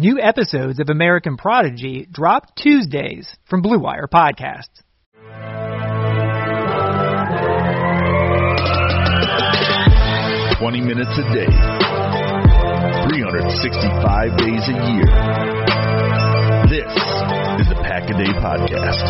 New episodes of American Prodigy drop Tuesdays from Blue Wire Podcasts. Twenty minutes a day, 365 days a year. This is the Pack a Day Podcast.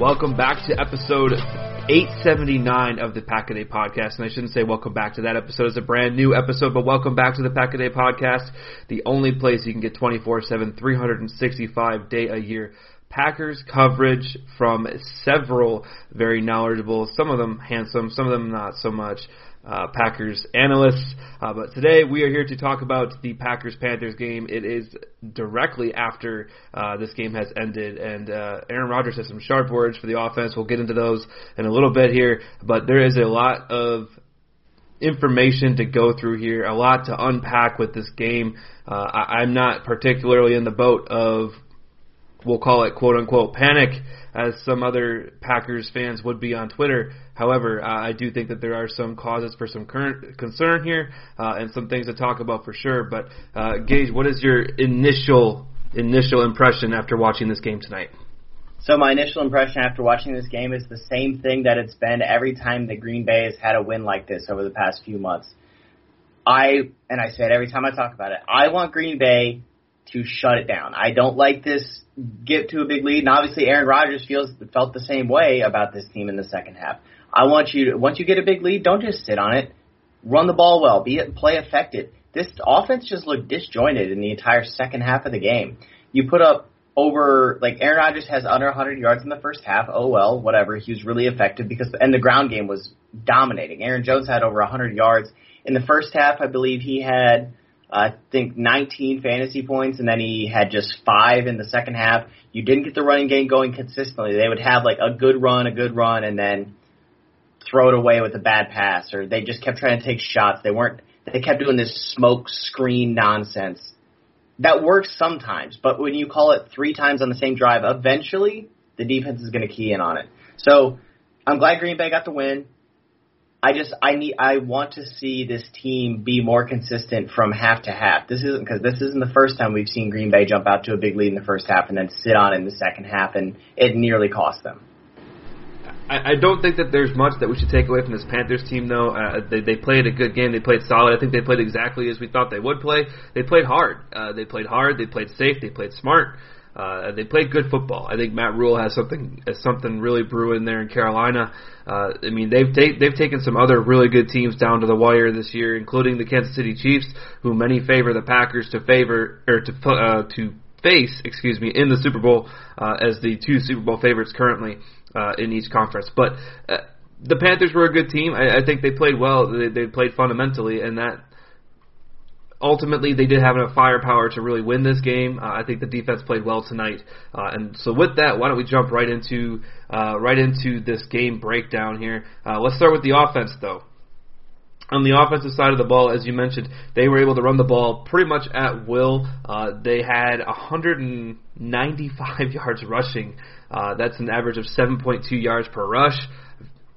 Welcome back to episode 879 of the Pack a Day podcast. And I shouldn't say welcome back to that episode. It's a brand new episode, but welcome back to the Pack a Day podcast, the only place you can get 24 7, 365 day a year Packers coverage from several very knowledgeable, some of them handsome, some of them not so much, uh, Packers analysts. Uh, but today we are here to talk about the Packers Panthers game. It is directly after uh, this game has ended, and uh, Aaron Rodgers has some sharp words for the offense. We'll get into those in a little bit here, but there is a lot of information to go through here, a lot to unpack with this game. Uh, I, I'm not particularly in the boat of we'll call it quote unquote panic as some other Packers fans would be on Twitter. However, uh, I do think that there are some causes for some current concern here uh, and some things to talk about for sure. But uh, Gage, what is your initial initial impression after watching this game tonight? So my initial impression after watching this game is the same thing that it's been every time the Green Bay has had a win like this over the past few months. I and I said every time I talk about it, I want Green Bay to shut it down. I don't like this get to a big lead, and obviously Aaron Rodgers feels felt the same way about this team in the second half. I want you to once you get a big lead, don't just sit on it. Run the ball well, be play effective. This offense just looked disjointed in the entire second half of the game. You put up over like Aaron Rodgers has under 100 yards in the first half. Oh well, whatever. He was really effective because and the ground game was dominating. Aaron Jones had over 100 yards in the first half. I believe he had I think 19 fantasy points, and then he had just five in the second half. You didn't get the running game going consistently. They would have like a good run, a good run, and then throw it away with a bad pass, or they just kept trying to take shots. They weren't. They kept doing this smoke screen nonsense. That works sometimes, but when you call it three times on the same drive, eventually the defense is going to key in on it. So I'm glad Green Bay got the win. I just I need I want to see this team be more consistent from half to half. This isn't because this isn't the first time we've seen Green Bay jump out to a big lead in the first half and then sit on it in the second half, and it nearly cost them. I, don't think that there's much that we should take away from this Panthers team, though. Uh, they they played a good game. They played solid. I think they played exactly as we thought they would play. They played hard. Uh, they played hard. They played safe. They played smart. Uh, they played good football. I think Matt Rhule has something has something really brewing there in Carolina. Uh, I mean, they've ta- they've taken some other really good teams down to the wire this year, including the Kansas City Chiefs, who many favor the Packers to favor or to uh, to face, excuse me, in the Super Bowl uh, as the two Super Bowl favorites currently uh, in each conference. But uh, the Panthers were a good team. I, I think they played well. They, they played fundamentally, and that ultimately they did have enough firepower to really win this game. Uh, I think the defense played well tonight, uh, and so with that, why don't we jump right into uh, right into this game breakdown here? Uh, let's start with the offense, though. On the offensive side of the ball, as you mentioned, they were able to run the ball pretty much at will. Uh, they had 195 yards rushing. Uh, that's an average of 7.2 yards per rush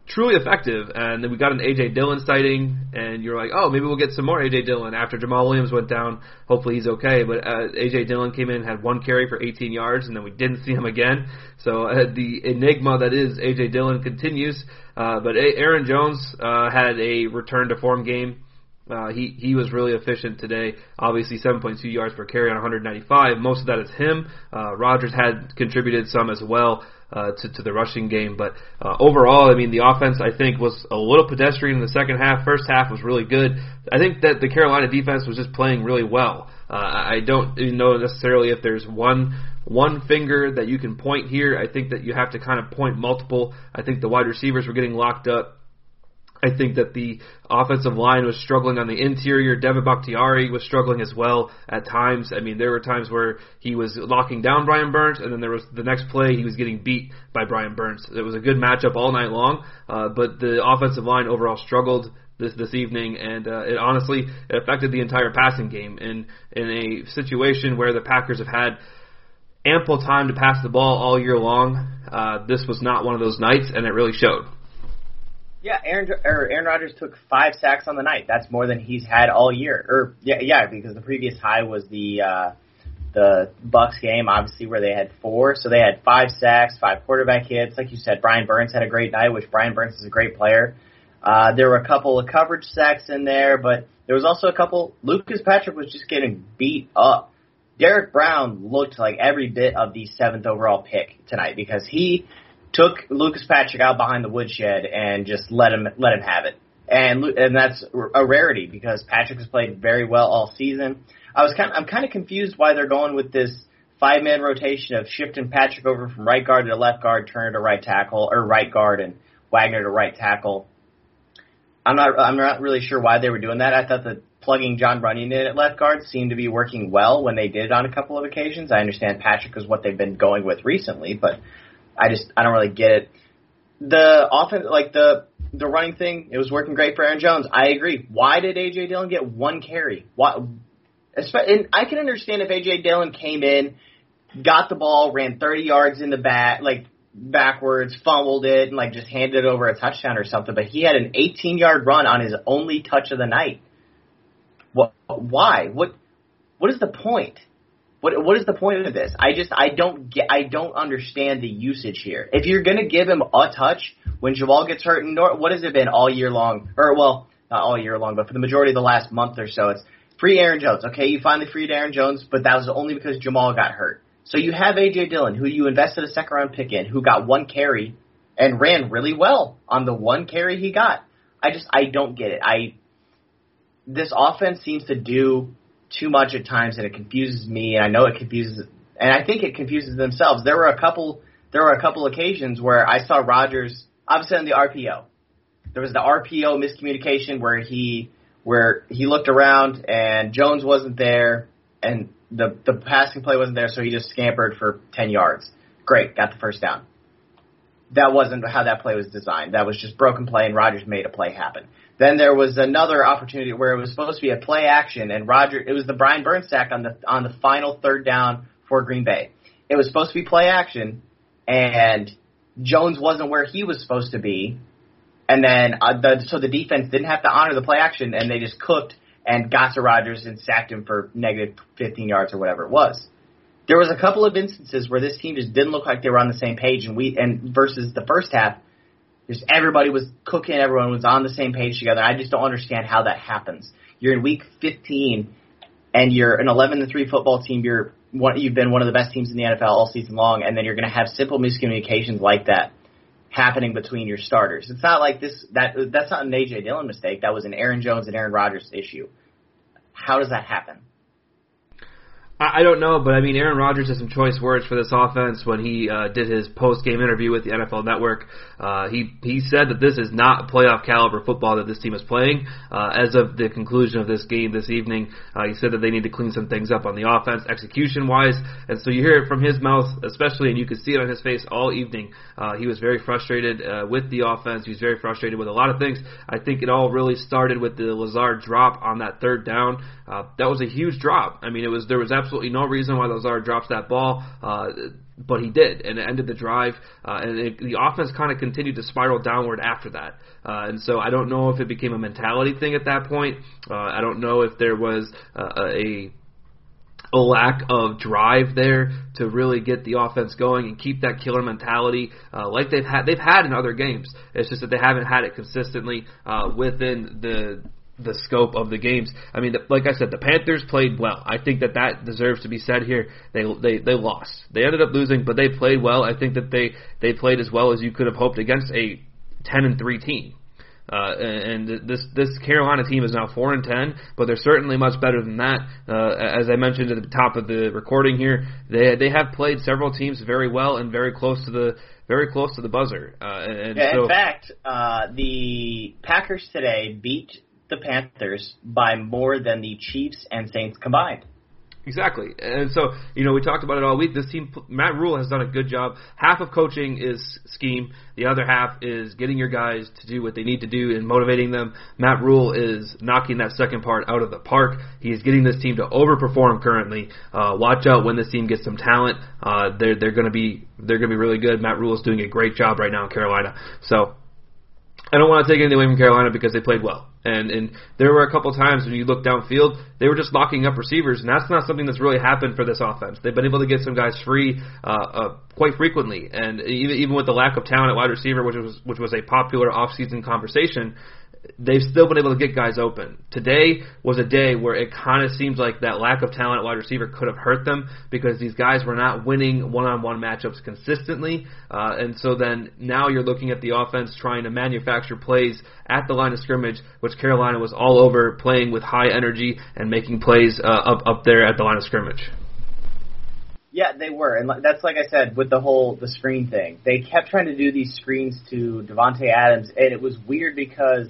truly effective. And then we got an AJ Dillon sighting, and you're like, oh, maybe we'll get some more AJ Dillon after Jamaal Williams went down. Hopefully he's okay. But uh, AJ Dillon came in, had one carry for 18 yards, and then we didn't see him again. So uh, the enigma that is AJ Dillon continues. Uh, but Aaron Jones uh, had a return to form game. Uh, he he was really efficient today. Obviously, 7.2 yards per carry on 195. Most of that is him. Uh, Rodgers had contributed some as well uh, to, to the rushing game. But uh, overall, I mean, the offense I think was a little pedestrian in the second half. First half was really good. I think that the Carolina defense was just playing really well. Uh, I don't know necessarily if there's one one finger that you can point here. I think that you have to kind of point multiple. I think the wide receivers were getting locked up. I think that the offensive line was struggling on the interior. David Bakhtiari was struggling as well at times. I mean, there were times where he was locking down Brian Burns, and then there was the next play he was getting beat by Brian Burns. It was a good matchup all night long, uh, but the offensive line overall struggled this this evening, and uh, it honestly it affected the entire passing game. In in a situation where the Packers have had ample time to pass the ball all year long, uh, this was not one of those nights, and it really showed. Yeah, Aaron or Aaron Rodgers took five sacks on the night. That's more than he's had all year. Or yeah, yeah, because the previous high was the uh, the Bucs game, obviously where they had four. So they had five sacks, five quarterback hits. Like you said, Brian Burns had a great night, which Brian Burns is a great player. Uh, there were a couple of coverage sacks in there, but there was also a couple. Lucas Patrick was just getting beat up. Derrick Brown looked like every bit of the seventh overall pick tonight because he took Lucas Patrick out behind the woodshed and just let him let him have it. And and that's a rarity because Patrick has played very well all season. I was kind of, I'm kind of confused why they're going with this five man rotation of shifting Patrick over from right guard to left guard, Turner to right tackle or right guard, and Wagner to right tackle. I'm not I'm not really sure why they were doing that. I thought that plugging Jon Runyan in at left guard seemed to be working well when they did it on a couple of occasions. I understand Patrick is what they've been going with recently, but I just I don't really get it. The offense, like the the running thing, it was working great for Aaron Jones. I agree. Why did AJ Dillon get one carry? Why? And I can understand if AJ Dillon came in, got the ball, ran 30 yards in the back, like backwards, fumbled it, and like just handed it over a touchdown or something. But he had an 18 yard run on his only touch of the night. What? Why? What? What is the point? What what is the point of this? I just I don't get I don't understand the usage here. If you're gonna give him a touch when Jamaal gets hurt, nor, what has it been all year long? Or well, not all year long, but for the majority of the last month or so, it's free Aaron Jones. Okay, you finally freed Aaron Jones, but that was only because Jamaal got hurt. So you have AJ Dillon, who you invested a second round pick in, who got one carry and ran really well on the one carry he got. I just I don't get it. I this offense seems to do too much at times, and it confuses me. And I know it confuses, and I think it confuses themselves. There were a couple, there were a couple occasions where I saw Rodgers, obviously on the RPO. There was the RPO miscommunication where he, where he looked around and Jones wasn't there, and the the passing play wasn't there, so he just scampered for ten yards. Great, got the first down. That wasn't how that play was designed. That was just broken play, and Rodgers made a play happen. Then there was another opportunity where it was supposed to be a play action, and Roger. It was the Brian Burns sack on the on the final third down for Green Bay. It was supposed to be play action, and Jones wasn't where he was supposed to be, and then uh, the so the defense didn't have to honor the play action, and they just cooked and got to Rodgers and sacked him for negative 15 yards or whatever it was. There was a couple of instances where this team just didn't look like they were on the same page, and we and versus the first half, just everybody was cooking, everyone was on the same page together. I just don't understand how that happens. You're in week 15, and you're an 11 to three football team. You're one, you've been one of the best teams in the NFL all season long, and then you're going to have simple miscommunications like that happening between your starters. It's not like this that that's not an AJ Dillon mistake. That was an Aaron Jones and Aaron Rodgers issue. How does that happen? I don't know, but I mean, Aaron Rodgers has some choice words for this offense when he uh, did his post-game interview with the NFL Network. Uh, he he said that this is not playoff caliber football that this team is playing. Uh, as of the conclusion of this game this evening, uh, he said that they need to clean some things up on the offense, execution-wise. And so you hear it from his mouth, especially, and you could see it on his face all evening. Uh, he was very frustrated uh, with the offense. He was very frustrated with a lot of things. I think it all really started with the Lazard drop on that third down. Uh, that was a huge drop. I mean, it was there was absolutely no reason why Lazard drops that ball. Uh, but he did, and it ended the drive. Uh, and it, the offense kind of continued to spiral downward after that. Uh, and so I don't know if it became a mentality thing at that point. Uh, I don't know if there was uh, a a lack of drive there to really get the offense going and keep that killer mentality uh, like they've had they've had in other games. It's just that they haven't had it consistently uh, within the the scope of the games. I mean, like I said, the Panthers played well. I think that that deserves to be said here. They they they lost. They ended up losing, but they played well. I think that they they played as well as you could have hoped against a 10 and 3 team. Uh, and this this Carolina team is now four and ten, but they're certainly much better than that. Uh, as I mentioned at the top of the recording here, they they have played several teams very well and very close to the very close to the buzzer. Uh, and so, in fact, uh, the Packers today beat the Panthers by more than the Chiefs and Saints combined. Exactly. And so, you know, we talked about it all week. This team, Matt Rhule has done a good job. Half of coaching is scheme. The other half is getting your guys to do what they need to do and motivating them. Matt Rhule is knocking that second part out of the park. He is getting this team to overperform currently. Uh, watch out when this team gets some talent. Uh, they're, they're gonna be, they're gonna be really good. Matt Rhule is doing a great job right now in Carolina. So, I don't want to take anything away from Carolina because they played well. And and there were a couple times when you look downfield, they were just locking up receivers, and that's not something that's really happened for this offense. They've been able to get some guys free uh, uh, quite frequently, and even even with the lack of talent at wide receiver, which was which was a popular offseason conversation, they've still been able to get guys open. Today was a day where it kind of seems like that lack of talent at wide receiver could have hurt them because these guys were not winning one-on-one matchups consistently. Uh, and so then now you're looking at the offense trying to manufacture plays at the line of scrimmage, which Carolina was all over playing with high energy and making plays uh, up up there at the line of scrimmage. Yeah, they were, and that's like I said with the whole the screen thing. They kept trying to do these screens to Davante Adams, and it was weird because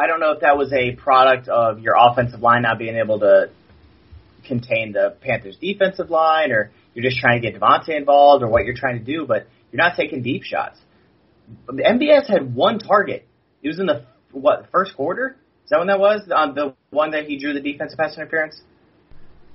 I don't know if that was a product of your offensive line not being able to contain the Panthers' defensive line, or you're just trying to get Davante involved, or what you're trying to do, but you're not taking deep shots. The MVS had one target. It was in the what first quarter? Is that when that was? On the one that he drew the defensive pass interference.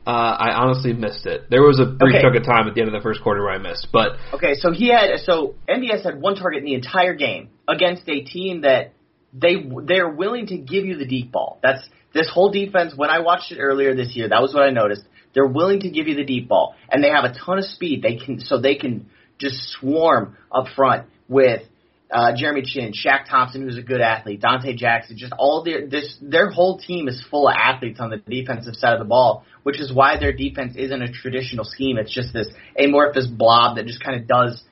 Uh, I honestly missed it. There was a brief Okay. chunk of time at the end of the first quarter where I missed, but Okay, so he had so MVS had one target in the entire game against a team that they they're willing to give you the deep ball. That's this whole defense. When I watched it earlier this year, that was what I noticed. They're willing to give you the deep ball, and they have a ton of speed. They can so they can just swarm up front with uh, Jeremy Chinn, Shaq Thompson, who's a good athlete, Donte Jackson. Just all their this their whole team is full of athletes on the defensive side of the ball, which is why their defense isn't a traditional scheme. It's just this amorphous blob that just kind of does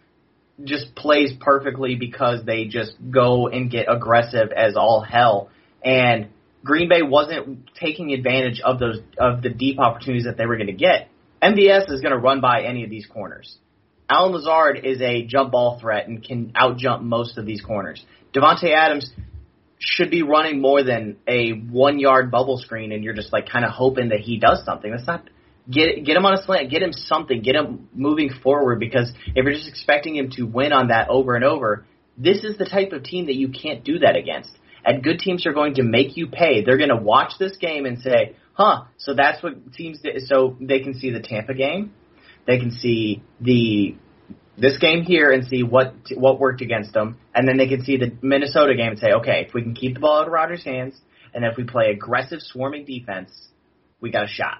just plays perfectly because they just go and get aggressive as all hell. And Green Bay wasn't taking advantage of those of the deep opportunities that they were going to get. MVS is going to run by any of these corners. Allen Lazard is a jump ball threat and can out jump most of these corners. Davante Adams should be running more than a one yard bubble screen, and you're just like kind of hoping that he does something. That's not get get him on a slant, get him something, get him moving forward. Because if you're just expecting him to win on that over and over, this is the type of team that you can't do that against. And good teams are going to make you pay. They're going to watch this game and say, "Huh, so that's what teams." Do. So they can see the Tampa game, they can see the this game here and see what what worked against them, and then they can see the Minnesota game and say, okay, if we can keep the ball out of Rodgers' hands, and if we play aggressive swarming defense, we got a shot.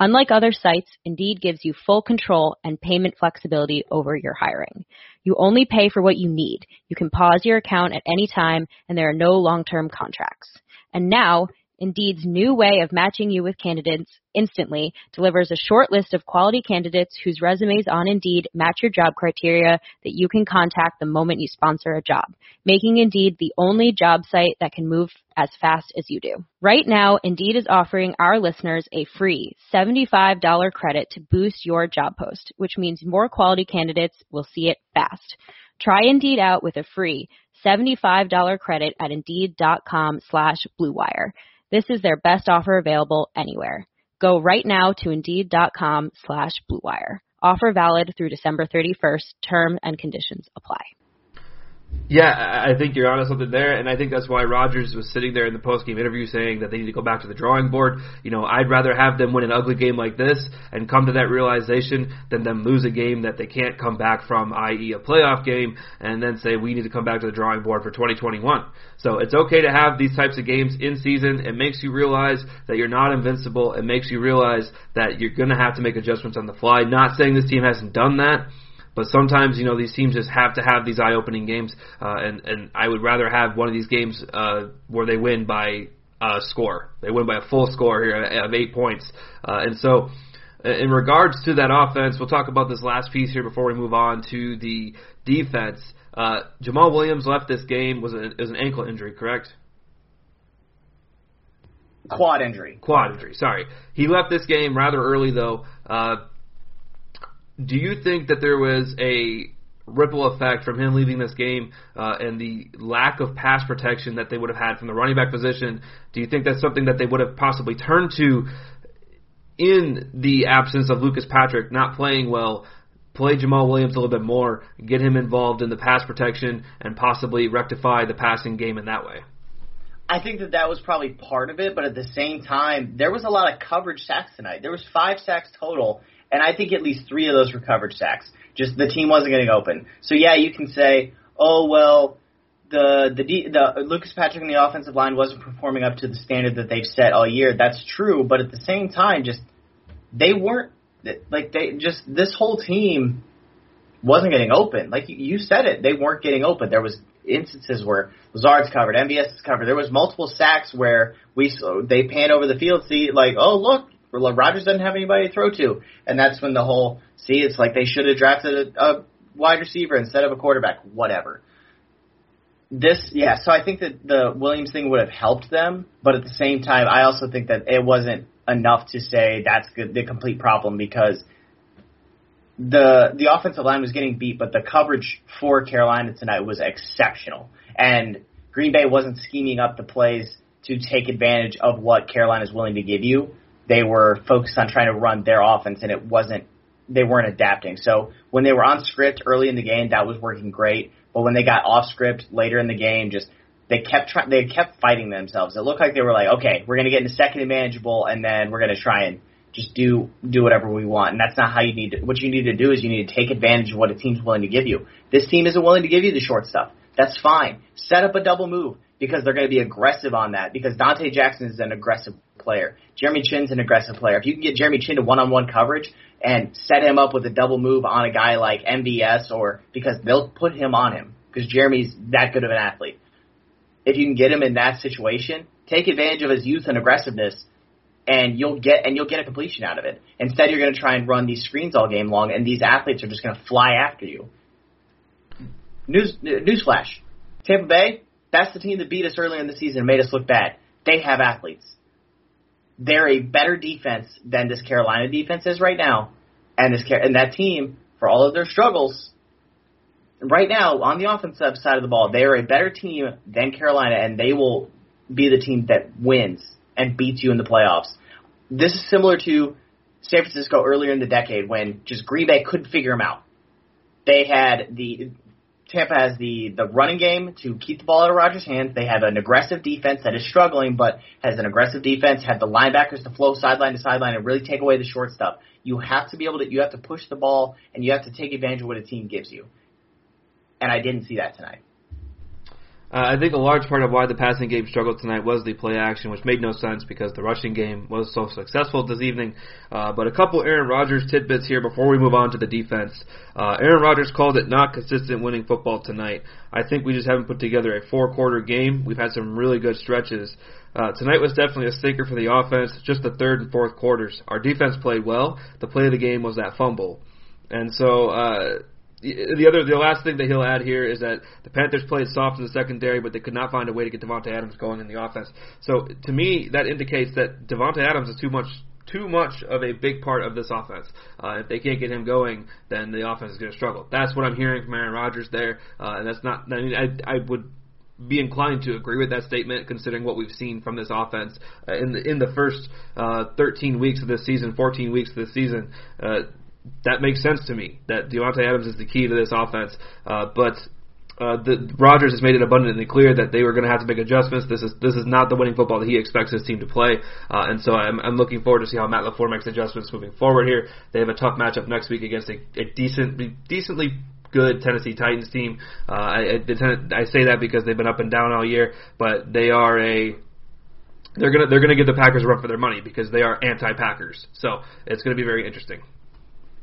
Unlike other sites, Indeed gives you full control and payment flexibility over your hiring. You only pay for what you need. You can pause your account at any time, and there are no long-term contracts. And now, Indeed's new way of matching you with candidates instantly delivers a short list of quality candidates whose resumes on Indeed match your job criteria that you can contact the moment you sponsor a job, making Indeed the only job site that can move as fast as you do. Right now, Indeed is offering our listeners a free $75 credit to boost your job post, which means more quality candidates will see it fast. Try Indeed out with a free $75 credit at Indeed.com slash BlueWire. This is their best offer available anywhere. Go right now to Indeed.com slash BlueWire. Offer valid through December 31st. Term and conditions apply. Yeah, I think you're onto something there, and I think that's why Rodgers was sitting there in the post-game interview saying that they need to go back to the drawing board. You know, I'd rather have them win an ugly game like this and come to that realization than them lose a game that they can't come back from, i.e., a playoff game, and then say we need to come back to the drawing board for 2021. So it's okay to have these types of games in season. It makes you realize that you're not invincible. It makes you realize that you're going to have to make adjustments on the fly. Not saying this team hasn't done that. But sometimes, you know, these teams just have to have these eye-opening games, uh, and and I would rather have one of these games uh, where they win by a score. They win by a full score here of eight points, uh, and so. In regards to that offense, we'll talk about this last piece here before we move on to the defense. Uh, Jamaal Williams left this game was a, was an ankle injury, correct? Quad injury. Quad injury. Sorry, he left this game rather early though. Uh, do you think that there was a ripple effect from him leaving this game uh, and the lack of pass protection that they would have had from the running back position? Do you think that's something that they would have possibly turned to in the absence of Lucas Patrick not playing well? Play Jamaal Williams a little bit more, get him involved in the pass protection, and possibly rectify the passing game in that way. I think that that was probably part of it, but at the same time, there was a lot of coverage sacks tonight. There was five sacks total, and I think at least three of those were coverage sacks. Just the team wasn't getting open. So yeah, you can say, oh well, the the the Lucas Patrick and the offensive line wasn't performing up to the standard that they've set all year. That's true, but at the same time, just they weren't like they just this whole team wasn't getting open. Like you, said it, they weren't getting open. There was instances where Lazard's covered, MVS is covered. There was multiple sacks where we they pan over the field, see like, oh look, Rodgers doesn't have anybody to throw to, and that's when the whole see it's like they should have drafted a, a wide receiver instead of a quarterback. Whatever. This, yeah. So I think that the Williams thing would have helped them, but at the same time, I also think that it wasn't enough to say that's good, the complete problem because the the offensive line was getting beat, but the coverage for Carolina tonight was exceptional, and Green Bay wasn't scheming up the plays to take advantage of what Carolina is willing to give you they were focused on trying to run their offense, and it wasn't. They weren't adapting. So when they were on script early in the game, that was working great. But when they got off script later in the game, just they kept trying. They kept fighting themselves. It looked like they were like, okay, we're gonna get into second and manageable, and then we're gonna try and just do do whatever we want. And that's not how you need to. What you need to do is you need to take advantage of what a team's willing to give you. This team isn't willing to give you the short stuff. That's fine. Set up a double move because they're going to be aggressive on that because Donte Jackson is an aggressive player. Jeremy Chinn's an aggressive player. If you can get Jeremy Chinn to one-on-one coverage and set him up with a double move on a guy like MVS or because they'll put him on him because Jeremy's that good of an athlete. If you can get him in that situation, take advantage of his youth and aggressiveness and you'll get and you'll get a completion out of it. Instead, you're going to try and run these screens all game long, and these athletes are just going to fly after you. News newsflash: Tampa Bay, that's the team that beat us earlier in the season and made us look bad. They have athletes they're a better defense than this Carolina defense is right now, and this and that team for all of their struggles. Right now, on the offensive side of the ball, they are a better team than Carolina, and they will be the team that wins and beats you in the playoffs. This is similar to San Francisco earlier in the decade when just Green Bay couldn't figure them out. They had the Tampa has the the running game to keep the ball out of Rodgers' hands. They have an aggressive defense that is struggling, but has an aggressive defense. Have the linebackers to flow sideline to sideline and really take away the short stuff. You have to be able to you have to push the ball and you have to take advantage of what a team gives you. And I didn't see that tonight. Uh, I think a large part of why the passing game struggled tonight was the play action, which made no sense because the rushing game was so successful this evening. Uh, but a couple Aaron Rodgers tidbits here before we move on to the defense. Uh, Aaron Rodgers called it not consistent winning football tonight. I think we just haven't put together a four quarter game. We've had some really good stretches. Uh, tonight was definitely a stinker for the offense, just the third and fourth quarters. Our defense played well. The play of the game was that fumble. And so, uh, the other, the last thing that he'll add here is that the Panthers played soft in the secondary, but they could not find a way to get Davante Adams going in the offense. So to me, that indicates that Davante Adams is too much too much of a big part of this offense. Uh, if they can't get him going, then the offense is going to struggle. That's what I'm hearing from Aaron Rodgers there, uh, and that's not. I mean, I, I would be inclined to agree with that statement, considering what we've seen from this offense uh, in the in the first uh, 13 weeks of this season, 14 weeks of this season. Uh, that makes sense to me. That Davante Adams is the key to this offense, uh, but. Uh, the Rodgers has made it abundantly clear that they were going to have to make adjustments. This is this is not the winning football that he expects his team to play, uh, and so I'm, I'm looking forward to see how Matt LaFleur makes adjustments moving forward. Here, they have a tough matchup next week against a, a decent, decently good Tennessee Titans team. Uh, I, I, I say that because they've been up and down all year, but they are a they're gonna they're gonna give the Packers a run for their money because they are anti-Packers. So it's gonna be very interesting.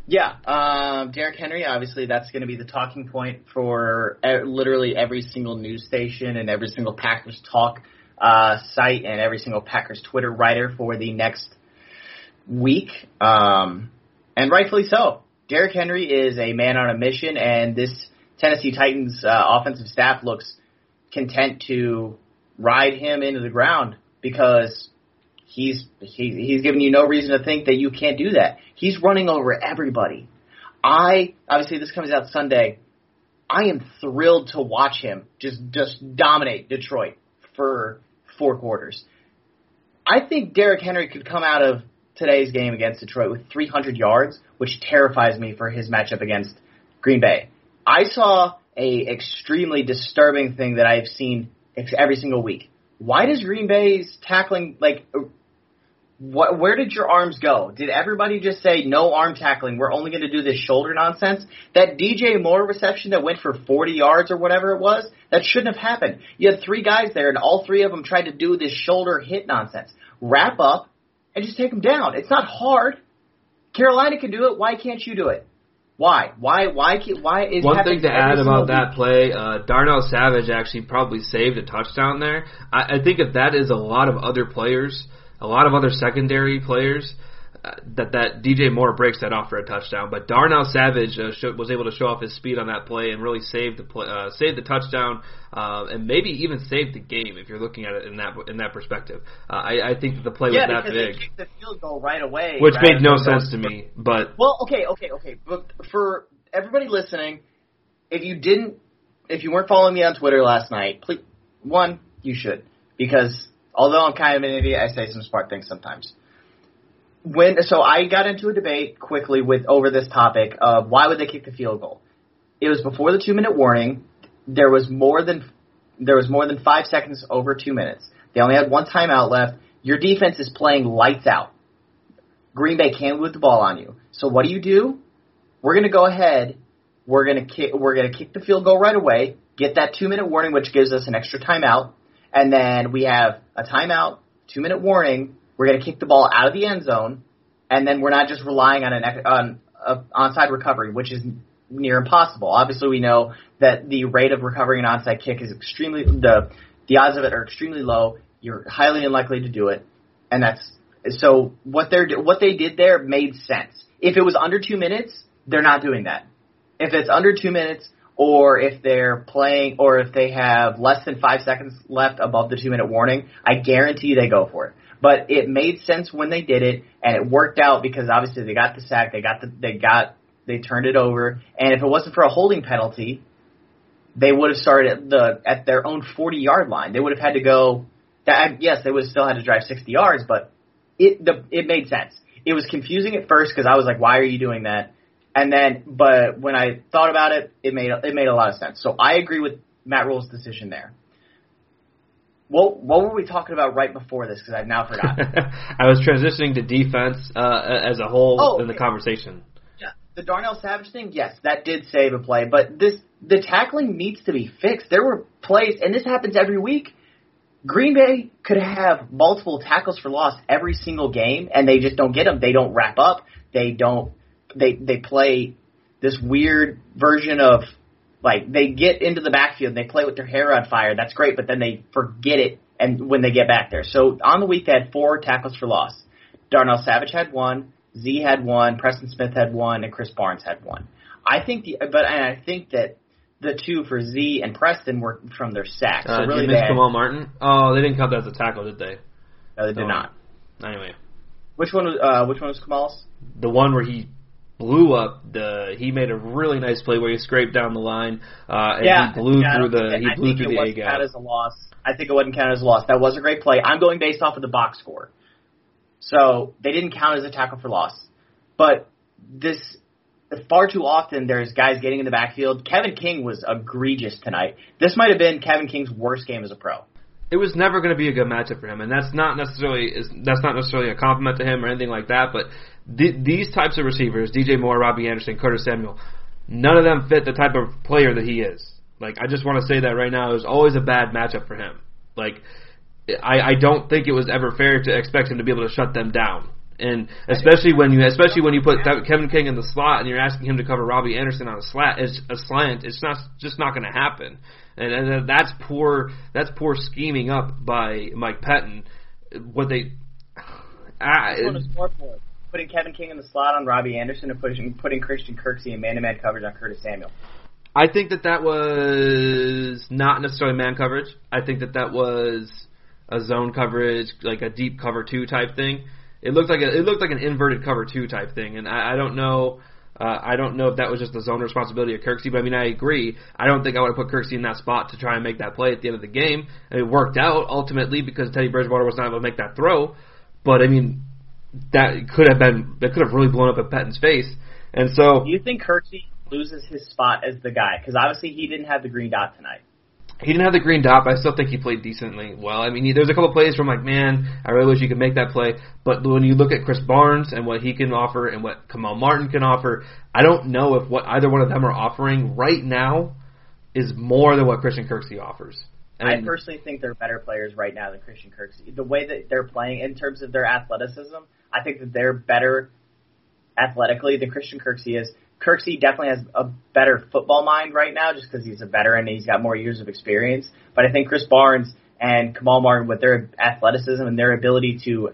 Yeah, um, Derrick Henry. Obviously, that's going to be the talking point for literally every single news station and every single Packers talk uh, site and every single Packers Twitter writer for the next week, um, and rightfully so. Derrick Henry is a man on a mission, and this Tennessee Titans uh, offensive staff looks content to ride him into the ground because he's he, he's giving you no reason to think that you can't do that. He's running over everybody. I obviously this comes out Sunday. I am thrilled to watch him just just dominate Detroit for four quarters. I think Derrick Henry could come out of today's game against Detroit with 300 yards, which terrifies me for his matchup against Green Bay. I saw a extremely disturbing thing that I've seen every single week. Why does Green Bay's tackling like what, where did your arms go? Did everybody just say no arm tackling? We're only going to do this shoulder nonsense. That DJ Moore reception that went for 40 yards or whatever it was, that shouldn't have happened. You had three guys there, and all three of them tried to do this shoulder hit nonsense. Wrap up and just take them down. It's not hard. Carolina can do it. Why can't you do it? Why? Why? Why? Why is one thing to add about that play? Uh, Darnell Savage actually probably saved a touchdown there. I, I think if that is a lot of other players a lot of other secondary players that that DJ Moore breaks that off for a touchdown. But Darnell Savage uh, was able to show off his speed on that play and really save the play, uh, save the touchdown, uh, and maybe even save the game if you're looking at it in that in that perspective. Uh, I, I think that the play yeah, was that big. Yeah, the field goal right away, which made no sense to me. But well, okay, okay, okay. But for everybody listening, if you didn't, if you weren't following me on Twitter last night, please, one, you should because Although I'm kind of an idiot, I say some smart things sometimes. When so I got into a debate quickly with over this topic of why would they kick the field goal. It was before the two minute warning. There was more than there was more than five seconds over two minutes. They only had one timeout left. Your defense is playing lights out. Green Bay can't move the ball on you. So what do you do? We're going to go ahead. We're going to kick. We're going to kick the field goal right away. Get that two minute warning, which gives us an extra timeout and then we have a timeout, two minute warning. We're going to kick the ball out of the end zone, and then we're not just relying on an on a onside recovery, which is near impossible. Obviously, we know that the rate of recovering an onside kick is extremely the the odds of it are extremely low. You're highly unlikely to do it, and that's so what they're what they did there made sense. If it was under two minutes, they're not doing that. If it's under two minutes, or if they're playing, or if they have less than five seconds left above the two minute warning, I guarantee they go for it. But it made sense when they did it, and it worked out because obviously they got the sack, they got the, they got, they turned it over, and if it wasn't for a holding penalty, they would have started at the at their own 40 yard line. They would have had to go That yes, they would have still had to drive 60 yards, but it the it made sense. It was confusing at first because I was like, why are you doing that? And then, but when I thought about it, it made it made a lot of sense. So I agree with Matt Rhule's decision there. What what were we talking about right before this? Because I've now forgotten. I was transitioning to defense uh, as a whole Oh, in the okay. conversation. Yeah, the Darnell Savage thing, yes, that did save a play, but this the tackling needs to be fixed. There were plays, and this happens every week. Green Bay could have multiple tackles for loss every single game, and they just don't get them. They don't wrap up. They don't. They they play this weird version of like they get into the backfield and they play with their hair on fire. That's great, but then they forget it and when they get back there. So on the week they had four tackles for loss. Darnell Savage had one, Z had one, Preston Smith had one, and Krys Barnes had one. I think the but and I think that the two for Z and Preston were from their sacks. Uh, so did really you miss. Kamal Martin? Oh, they didn't count that as a tackle, did they? No, they did Oh. not. Anyway, Which one was uh, which one was Kamal's? the one where he blew up the he made a really nice play where he scraped down the line uh and yeah, he blew yeah, through the he I blew through the A gap. as a loss. I think it wasn't counted as a loss. That was a great play. I'm going based off of the box score, so they didn't count as a tackle for loss. But this far too often there's guys getting in the backfield. Kevin King was egregious tonight. This might have been Kevin King's worst game as a pro. It was never going to be a good matchup for him, and that's not necessarily that's not necessarily a compliment to him or anything like that. But th- these types of receivers, DJ Moore, Robbie Anderson, Curtis Samuel, none of them fit the type of player that he is. Like I just want to say that right now, it was always a bad matchup for him. Like I, I don't think it was ever fair to expect him to be able to shut them down. And especially when you, especially when you put Kevin King in the slot and you're asking him to cover Robbie Anderson on a slat, it's a slant. It's not just not going to happen. And, and that's poor. That's poor scheming up by Mike Pettine. What they, I, This one was more poor. Putting Kevin King in the slot on Robbie Anderson and putting putting Christian Kirksey in man-to-man coverage on Curtis Samuel. I think that that was not necessarily man coverage. I think that that was a zone coverage, like a deep cover two type thing. It looked like a, it looked like an inverted cover two type thing, and I, I don't know. Uh, I don't know if that was just the zone responsibility of Kirksey, but I mean, I agree. I don't think I would have put Kirksey in that spot to try and make that play at the end of the game. It worked out ultimately because Teddy Bridgewater was not able to make that throw. But I mean, that could have been that could have really blown up at Pettine's face. And so Do you think Kirksey loses his spot as the guy? Because obviously he didn't have the green dot tonight. He didn't have the green dot, but I still think he played decently well. I mean, he, there's a couple plays where I'm like, man, I really wish you could make that play. But when you look at Krys Barnes and what he can offer and what Kamal Martin can offer, I don't know if what either one of them are offering right now is more than what Christian Kirksey offers. And I personally think they're better players right now than Christian Kirksey. The way that they're playing in terms of their athleticism, I think that they're better athletically than Christian Kirksey is. Kirksey definitely has a better football mind right now just because he's a veteran and he's got more years of experience. But I think Krys Barnes and Kamal Martin with their athleticism and their ability to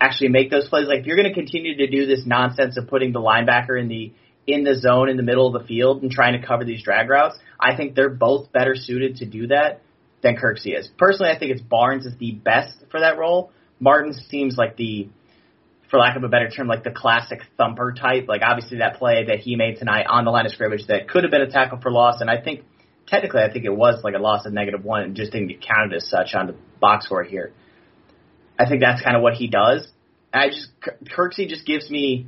actually make those plays, like if you're going to continue to do this nonsense of putting the linebacker in the in the zone in the middle of the field and trying to cover these drag routes, I think they're both better suited to do that than Kirksey is. Personally, I think it's Barnes is the best for that role. Martin seems like the, for lack of a better term, like the classic thumper type. Like obviously that play that he made tonight on the line of scrimmage that could have been a tackle for loss, and I think technically I think it was like a loss of negative one and just didn't get counted as such on the box score here. I think that's kind of what he does. I just Kirksey just gives me.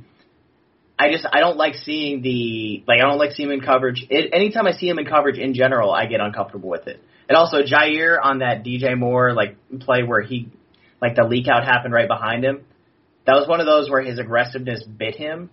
I just I don't like seeing the like I don't like seeing him in coverage. It, anytime I see him in coverage in general, I get uncomfortable with it. And also Jaire on that DJ Moore like play where he like the leak out happened right behind him. That was one of those where his aggressiveness bit him,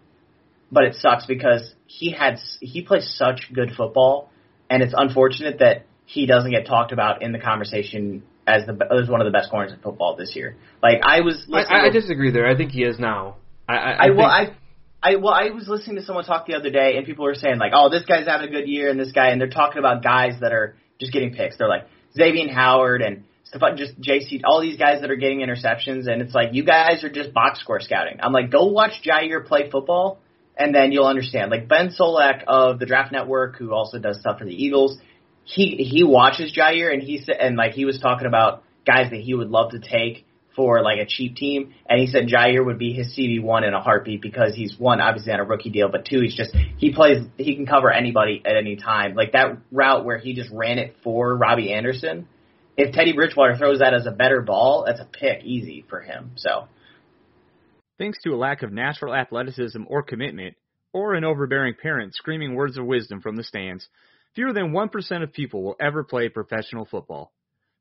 but it sucks because he had he plays such good football, and it's unfortunate that he doesn't get talked about in the conversation as the as one of the best corners in football this year. Like I was, I, listening I disagree there. I think he is now. I, I, I, well, think- I, I, well, I was listening to someone talk the other day, and people were saying like, "Oh, this guy's having a good year," and this guy, and they're talking about guys that are just getting picks. They're like Xavien Howard and Just JC, all these guys that are getting interceptions, and it's like you guys are just box score scouting. I'm like, go watch Jaire play football, and then you'll understand. Like Ben Solak of the Draft Network, who also does stuff for the Eagles, he he watches Jaire, and he said, and like he was talking about guys that he would love to take for like a cheap team, and he said Jaire would be his CB one in a heartbeat because he's one obviously on a rookie deal, but two he's just he plays he can cover anybody at any time. Like that route where he just ran it for Robbie Anderson, if Teddy Bridgewater throws that as a better ball, that's a pick easy for him. So. Thanks to a lack of natural athleticism or commitment, or an overbearing parent screaming words of wisdom from the stands, fewer than 1% of people will ever play professional football.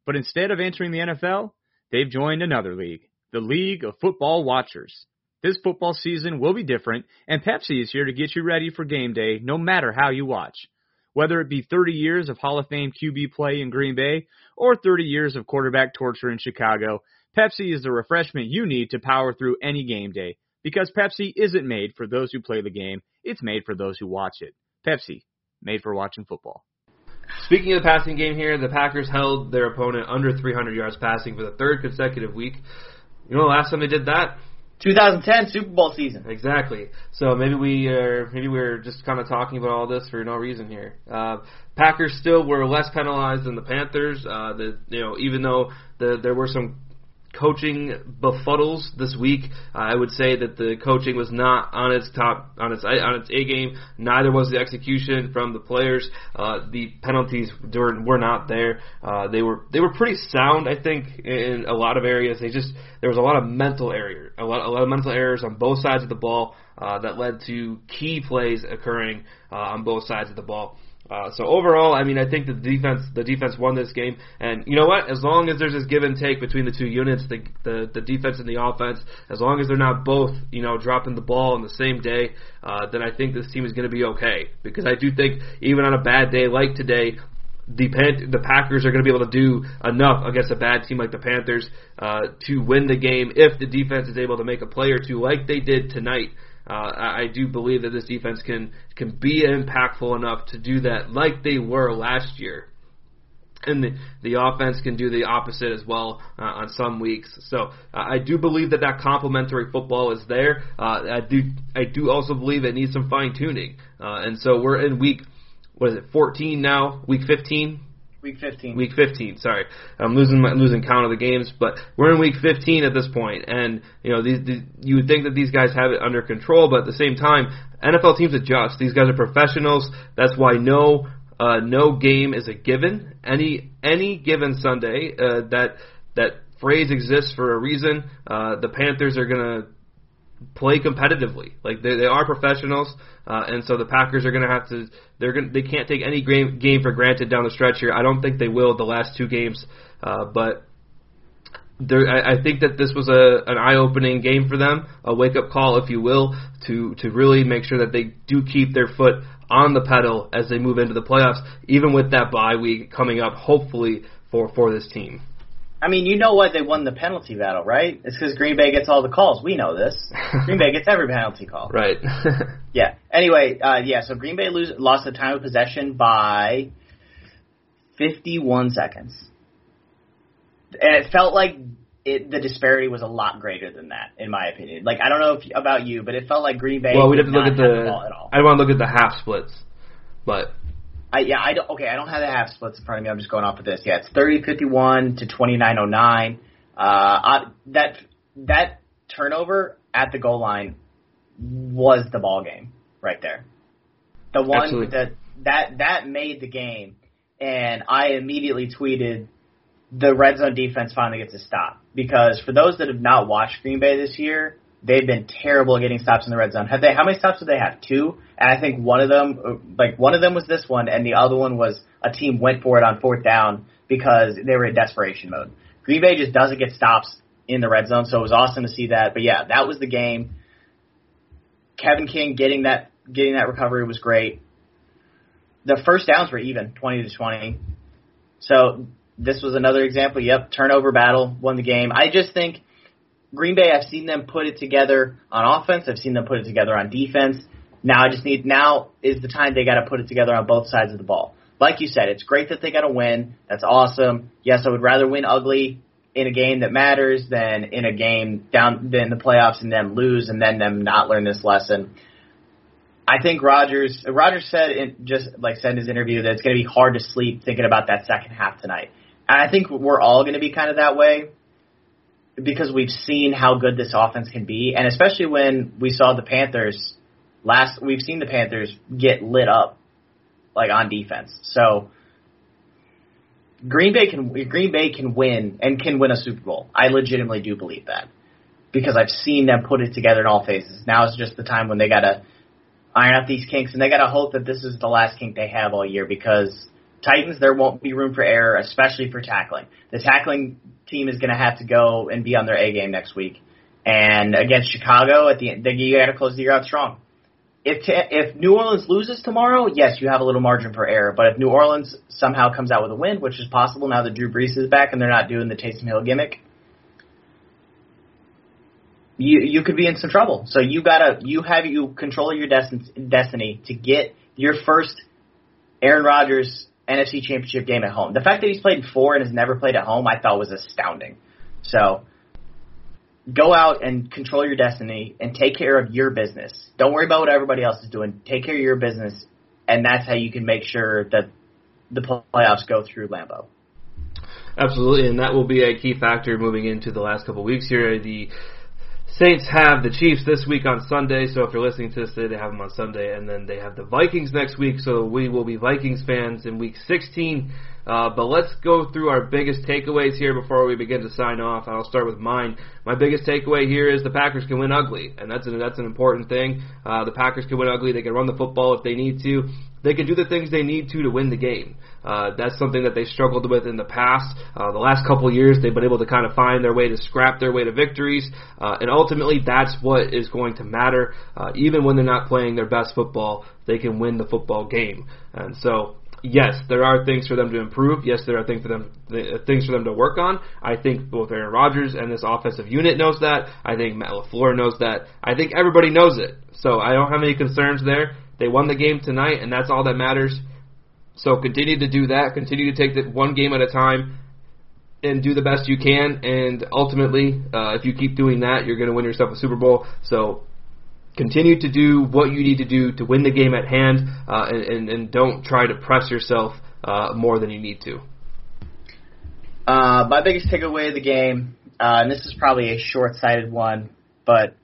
But instead of entering the NFL, they've joined another league, the League of Football Watchers. This football season will be different, and Pepsi is here to get you ready for game day no matter how you watch. Whether it be 30 years of Hall of Fame QB play in Green Bay or 30 years of quarterback torture in Chicago, Pepsi is the refreshment you need to power through any game day. Because Pepsi isn't made for those who play the game, it's made for those who watch it. Pepsi, made for watching football. Speaking of the passing game here, the Packers held their opponent under 300 yards passing for the third consecutive week. You know the last time they did that? 2010 Super Bowl season. Exactly. So maybe we are maybe we're just kind of talking about all this for no reason here. Uh, Packers still were less penalized than the Panthers. Uh, the you know even though the, there were some coaching befuddles this week. I would say that the coaching was not on its top, on its on its A game. Neither was the execution from the players. Uh, the penalties were were not there. Uh, they were they were pretty sound, I think, in a lot of areas. They just there was a lot of mental error, a lot a lot of mental errors on both sides of the ball uh, that led to key plays occurring uh, on both sides of the ball. Uh, so overall, I mean, I think the defense the defense won this game, and you know what? As long as there's this give and take between the two units, the the, the defense and the offense, as long as they're not both you know dropping the ball on the same day, uh, then I think this team is going to be okay. Because I do think even on a bad day like today, the Pan- the Packers are going to be able to do enough against a bad team like the Panthers uh, to win the game if the defense is able to make a play or two like they did tonight. Uh, I do believe that this defense can can be impactful enough to do that, like they were last year. And the the offense can do the opposite as well uh, on some weeks. So uh, I do believe that that complementary football is there. Uh, I do I do also believe it needs some fine tuning. Uh, and so we're in week what is it 14 now? Week 15 Week 15. Week 15. Sorry, I'm losing my losing count of the games, but we're in week 15 at this point, and you know these, these you would think that these guys have it under control, but at the same time, NFL teams adjust. These guys are professionals. That's why no uh, no game is a given. Any any given Sunday, uh, that that phrase exists for a reason. Uh, the Panthers are gonna play competitively. Like they, they are professionals, uh, and so the Packers are going to have to. They're going. They can't take any game, game for granted down the stretch here. I don't think they will the last two games, uh, but. There, I, I think that this was a an eye-opening game for them, a wake-up call, if you will, to to really make sure that they do keep their foot on the pedal as they move into the playoffs, even with that bye week coming up, hopefully for for this team. I mean, you know why they won the penalty battle, right? It's because Green Bay gets all the calls. We know this. Green Bay gets every penalty call. Right. yeah. Anyway, uh, yeah. So Green Bay lose, lost the time of possession by 51 seconds, and it felt like it, the disparity was a lot greater than that, in my opinion. Like I don't know if, about you, but it felt like Green Bay. Well, we'd have to look at the. the I want to look at the half splits, but I, yeah, I don't, okay, I don't have the half splits in front of me. I'm just going off of this. Yeah, it's 30-51 to 29-09. Uh, I, that that turnover at the goal line was the ball game right there. The one Absolutely. that that that made the game, and I immediately tweeted, "The red zone defense finally gets a stop." Because for those that have not watched Green Bay this year, they've been terrible at getting stops in the red zone. Have they? How many stops did they have? Two. And I think one of them, like one of them was this one, and the other one was a team went for it on fourth down because they were in desperation mode. Green Bay just doesn't get stops in the red zone, so it was awesome to see that. But yeah, that was the game. Kevin King getting that getting that recovery was great. The first downs were even, twenty to twenty. So this was another example. Yep, turnover battle won the game. I just think Green Bay. I've seen them put it together on offense. I've seen them put it together on defense. Now I just need now is the time they got to put it together on both sides of the ball. Like you said, it's great that they got to win. That's awesome. Yes, I would rather win ugly in a game that matters than in a game down than the playoffs and then lose and then them not learn this lesson. I think Rodgers Rodgers said in just like said in his interview that it's going to be hard to sleep thinking about that second half tonight. And I think we're all going to be kind of that way because we've seen how good this offense can be, and especially when we saw the Panthers last we've seen the Panthers get lit up like on defense. So Green Bay can Green Bay can win and can win a Super Bowl. I legitimately do believe that because I've seen them put it together in all phases. Now is just the time when they gotta iron out these kinks and they gotta hope that this is the last kink they have all year because Titans there won't be room for error, especially for tackling. The tackling team is gonna have to go and be on their A game next week. And against Chicago, at the end, you got to close the year out strong. If t- if New Orleans loses tomorrow, yes, you have a little margin for error. But if New Orleans somehow comes out with a win, which is possible now that Drew Brees is back and they're not doing the Taysom Hill gimmick, you you could be in some trouble. So you gotta you have you control your destiny to get your first Aaron Rodgers NFC Championship game at home. The fact that he's played four and has never played at home, I thought was astounding. So go out and control your destiny and take care of your business. Don't worry about what everybody else is doing. Take care of your business, and that's how you can make sure that the playoffs go through Lambeau. Absolutely, and that will be a key factor moving into the last couple of weeks here. The Saints have the Chiefs this week on Sunday, so if you're listening to this today, they have them on Sunday, and then they have the Vikings next week, so we will be Vikings fans in week 16. Uh, but let's go through our biggest takeaways here before we begin to sign off. I'll start with mine. My biggest takeaway here is the Packers can win ugly, and that's an, that's an important thing. Uh, the Packers can win ugly. They can run the football if they need to. They can do the things they need to to win the game. Uh, that's something that they struggled with in the past. Uh, the last couple years, they've been able to kind of find their way to scrap their way to victories, uh, and ultimately, that's what is going to matter. Uh, even when they're not playing their best football, they can win the football game. And so, yes, there are things for them to improve. Yes, there are things for them things for them to work on. I think both Aaron Rodgers and this offensive unit knows that. I think Matt LaFleur knows that. I think everybody knows it. So I don't have any concerns there. They won the game tonight, and that's all that matters. So continue to do that. Continue to take it one game at a time and do the best you can. And ultimately, uh, if you keep doing that, you're going to win yourself a Super Bowl. So continue to do what you need to do to win the game at hand, uh, and, and, and don't try to press yourself uh, more than you need to. Uh, my biggest takeaway of the game, uh, and this is probably a short-sighted one, but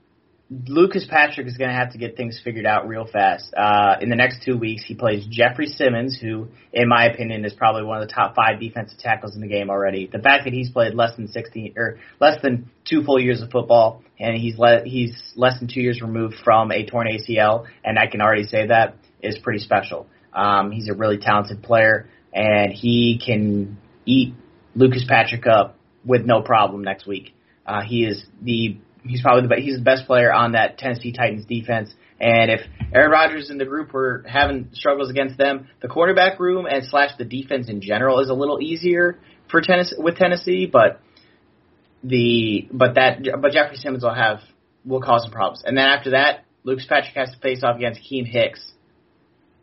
Lucas Patrick is going to have to get things figured out real fast. Uh, in the next two weeks, he plays Jeffrey Simmons, who, in my opinion, is probably one of the top five defensive tackles in the game already. The fact that he's played less than 16 or less than two full years of football, and he's le- he's less than two years removed from a torn ACL, and I can already say that is pretty special. Um, he's a really talented player, and he can eat Lucas Patrick up with no problem next week. Uh, he is the he's probably the best, he's the best player on that Tennessee Titans defense. And if Aaron Rodgers and the group were having struggles against them, the quarterback room and slash the defense in general is a little easier for Tennessee with Tennessee. But the but that but Jeffrey Simmons will have will cause some problems. And then after that, Luke Patrick has to face off against Keem Hicks.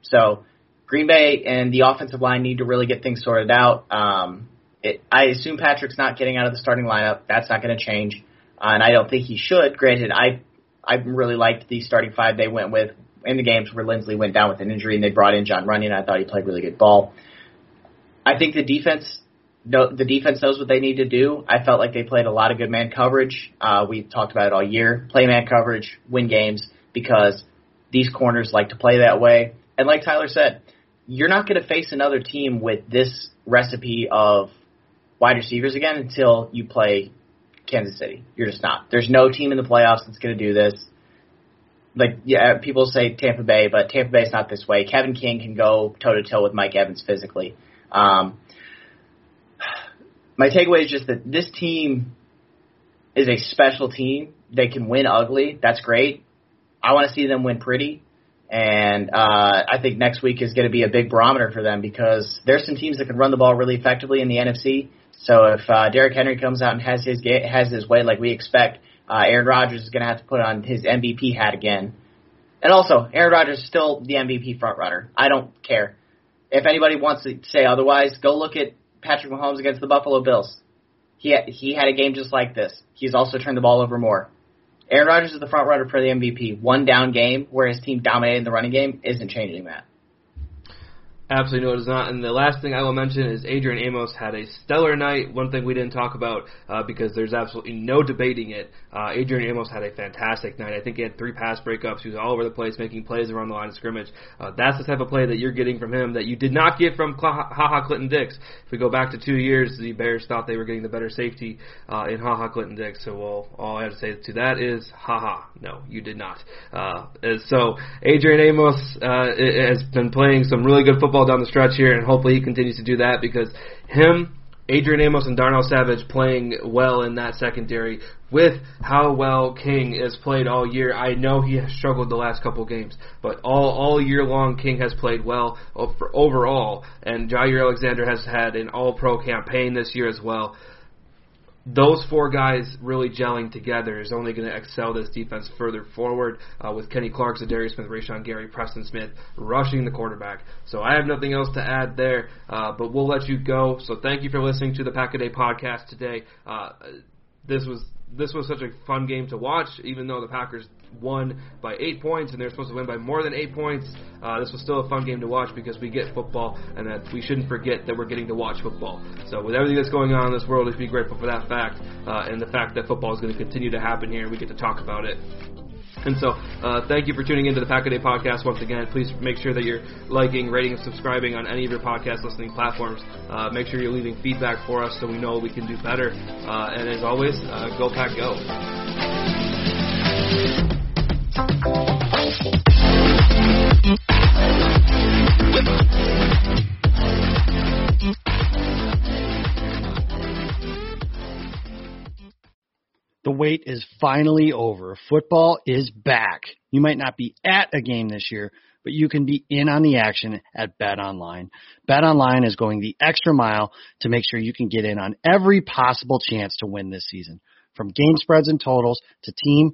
So Green Bay and the offensive line need to really get things sorted out. Um, it, I assume Patrick's not getting out of the starting lineup. That's not going to change uh, and I don't think he should. Granted, I I really liked the starting five they went with in the games where Linsley went down with an injury and they brought in Jon Runyan. I thought he played really good ball. I think the defense the defense knows what they need to do. I felt like they played a lot of good man coverage. Uh, we've talked about it all year. Play man coverage, win games because these corners like to play that way. And like Tyler said, you're not going to face another team with this recipe of wide receivers again until you play Kansas City. You're just not. There's no team in the playoffs that's going to do this. Like yeah, people say Tampa Bay, but Tampa Bay's not this way. Kevin King can go toe to toe with Mike Evans physically. Um, my takeaway is just that this team is a special team. They can win ugly. That's great. I want to see them win pretty. And uh, I think next week is going to be a big barometer for them because there's some teams that can run the ball really effectively in the NFC. So if uh, Derrick Henry comes out and has his has his way like we expect, uh, Aaron Rodgers is going to have to put on his MVP hat again. And also, Aaron Rodgers is still the MVP frontrunner. I don't care. If anybody wants to say otherwise, go look at Patrick Mahomes against the Buffalo Bills. He he had a game just like this. He's also turned the ball over more. Aaron Rodgers is the front runner for the MVP. One down game where his team dominated the running game isn't changing that. Absolutely no, it is not. And the last thing I will mention is Adrian Amos had a stellar night. One thing we didn't talk about uh, because there's absolutely no debating it. Uh, Adrian Amos had a fantastic night. I think he had three pass breakups. He was all over the place, making plays around the line of scrimmage. Uh, that's the type of play that you're getting from him that you did not get from Ha Ha Clinton Dix. If we go back to two years, the Bears thought they were getting the better safety uh, in Ha Ha Clinton Dix. So well, all I have to say to that is ha ha. No, you did not. Uh, so Adrian Amos uh, has been playing some really good football down the stretch here, and hopefully he continues to do that because him Adrian Amos and Darnell Savage playing well in that secondary with how well King has played all year. I know he has struggled the last couple games, but all all year long King has played well overall, and Jaire Alexander has had an All Pro campaign this year as well those four guys really gelling together is only going to excel this defense further forward uh, with Kenny Clark, Za'Darius Smith, Rashan Gary, Preston Smith rushing the quarterback. So I have nothing else to add there, uh, but we'll let you go. So thank you for listening to the Pack a Day podcast today. Uh, this was this was such a fun game to watch, even though the Packers won by eight points and they're supposed to win by more than eight points. Uh, this was still a fun game to watch because we get football and that we shouldn't forget that we're getting to watch football. So with everything that's going on in this world, we should be grateful for that fact uh, and the fact that football is going to continue to happen here and we get to talk about it. And so, uh, thank you for tuning into the Pack a Day podcast once again. Please make sure that you're liking, rating, and subscribing on any of your podcast listening platforms. Uh, make sure you're leaving feedback for us so we know we can do better. Uh, and as always, uh, go Pack Go. The wait is finally over. Football is back. You might not be at a game this year, but you can be in on the action at Bet Online. Bet Online is going the extra mile to make sure you can get in on every possible chance to win this season. From game spreads and totals to team,